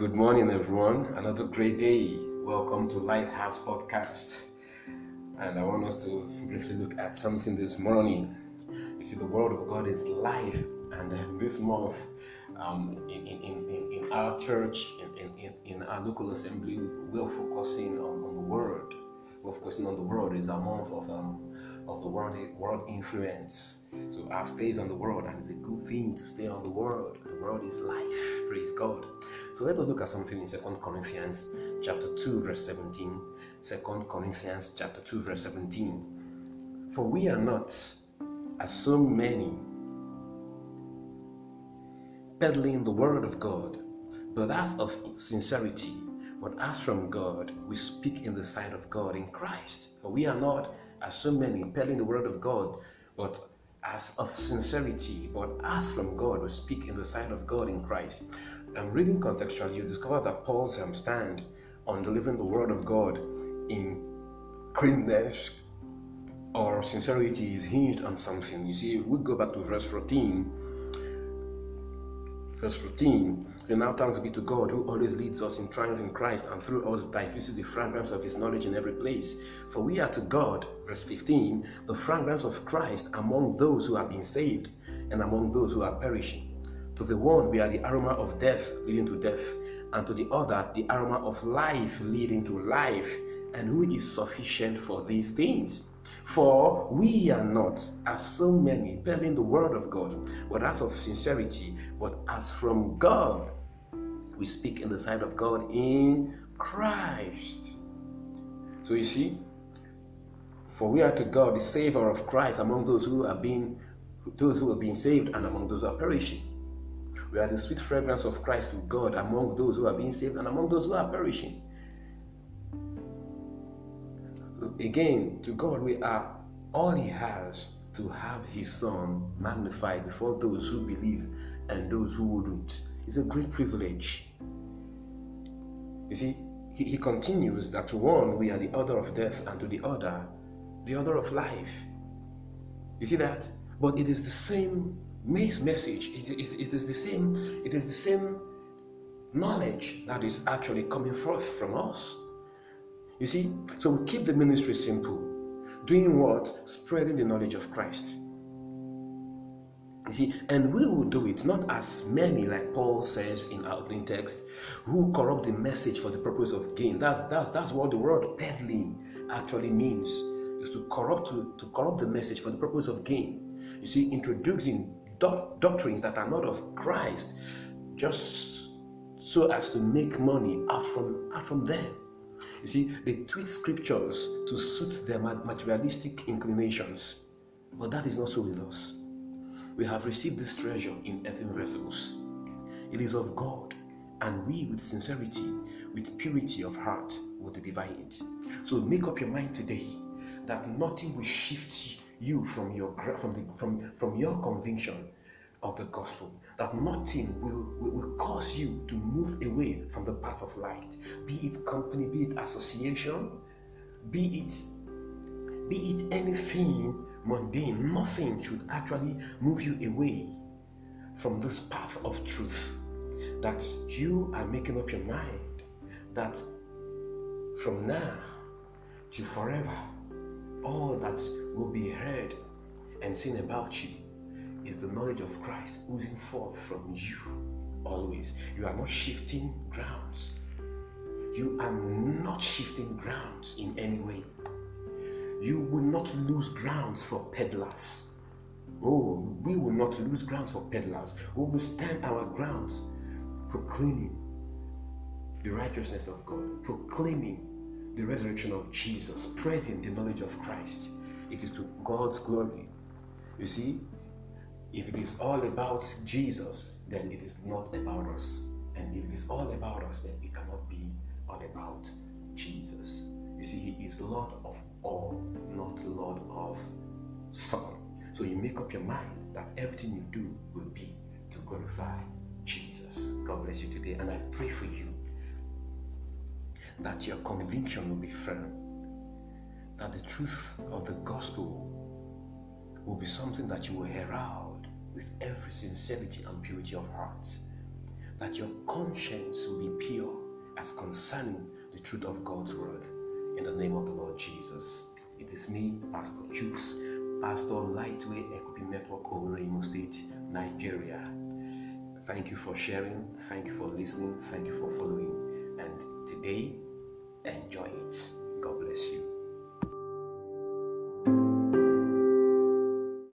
Good morning, everyone. Another great day. Welcome to Lighthouse Podcast. And I want us to briefly look at something this morning. You see, the Word of God is life, and this month, um, in, in, in, in our church, in, in, in our local assembly, we're focusing on, on the Word. We're focusing on the Word. It's a month of um, of the world, world influence. So our stays on the world, and it's a good thing to stay on the world. The world is life. Praise God. So let us look at something in Second Corinthians chapter 2, verse 17. 2 Corinthians chapter 2, verse 17. For we are not, as so many, peddling the word of God, but as of sincerity, but as from God, we speak in the sight of God in Christ. For we are not as so many peddling the word of God, but as of sincerity, but as from God, we speak in the sight of God in Christ. And reading contextually, you discover that Paul's stand on delivering the word of God in cleanness or sincerity is hinged on something. You see, we go back to verse 14. Verse 14 so now thanks be to God who always leads us in triumph in Christ and through us diffuses the fragrance of his knowledge in every place. For we are to God, verse 15, the fragrance of Christ among those who have been saved and among those who are perishing. To the one we are the aroma of death leading to death, and to the other the aroma of life leading to life. And who is sufficient for these things? For we are not, as so many, bearing the word of God, but as of sincerity, but as from God we speak in the sight of God in Christ. So you see, for we are to God the Savior of Christ among those who are being those who are being saved and among those who are perishing. We are the sweet fragrance of Christ to God among those who are being saved and among those who are perishing. Again, to God we are all He has to have His Son magnified before those who believe and those who wouldn't. It's a great privilege. You see, he, he continues that to one we are the author of death, and to the other, the author of life. You see that? But it is the same message. It is, it is the same. It is the same knowledge that is actually coming forth from us. You see, so we keep the ministry simple. Doing what? Spreading the knowledge of Christ. You see, and we will do it not as many, like Paul says in our opening text, who corrupt the message for the purpose of gain. That's that's that's what the word peddling actually means. Is to corrupt to, to corrupt the message for the purpose of gain. You see, introducing doc- doctrines that are not of Christ, just so as to make money out from out from them. You see, they twist scriptures to suit their materialistic inclinations, but that is not so with us. We have received this treasure in earthen vessels. It is of God, and we, with sincerity, with purity of heart, will deliver it. So make up your mind today that nothing will shift you from your from the, from from your conviction of the gospel. That nothing will, will, will cause you to move away from the path of light. Be it company, be it association, be it be it anything mundane, nothing should actually move you away from this path of truth. That you are making up your mind that from now till forever, all that will be heard and seen about you is the knowledge of Christ oozing forth from you always. You are not shifting grounds. You are not shifting grounds in any way you will not lose grounds for peddlers. Oh, we will not lose grounds for peddlers. We will stand our grounds, proclaiming the righteousness of God, proclaiming the resurrection of Jesus, spreading the knowledge of Christ. It is to God's glory. You see, if it is all about Jesus, then it is not about us. And if it is all about us, then it cannot be all about Jesus. You see, He is Lord of all, not Lord of some. So you make up your mind that everything you do will be to glorify Jesus. God bless you today. And I pray for you that your conviction will be firm, that the truth of the gospel will be something that you will herald with every sincerity and purity of heart. that your conscience will be pure as concerning the truth of God's word. In the name of the Lord Jesus. It is me, Pastor Chooks, Pastor Lightway Equipping Network over Imo State, Nigeria. Thank you for sharing. Thank you for listening. Thank you for following. And today, Enjoy it. God bless you.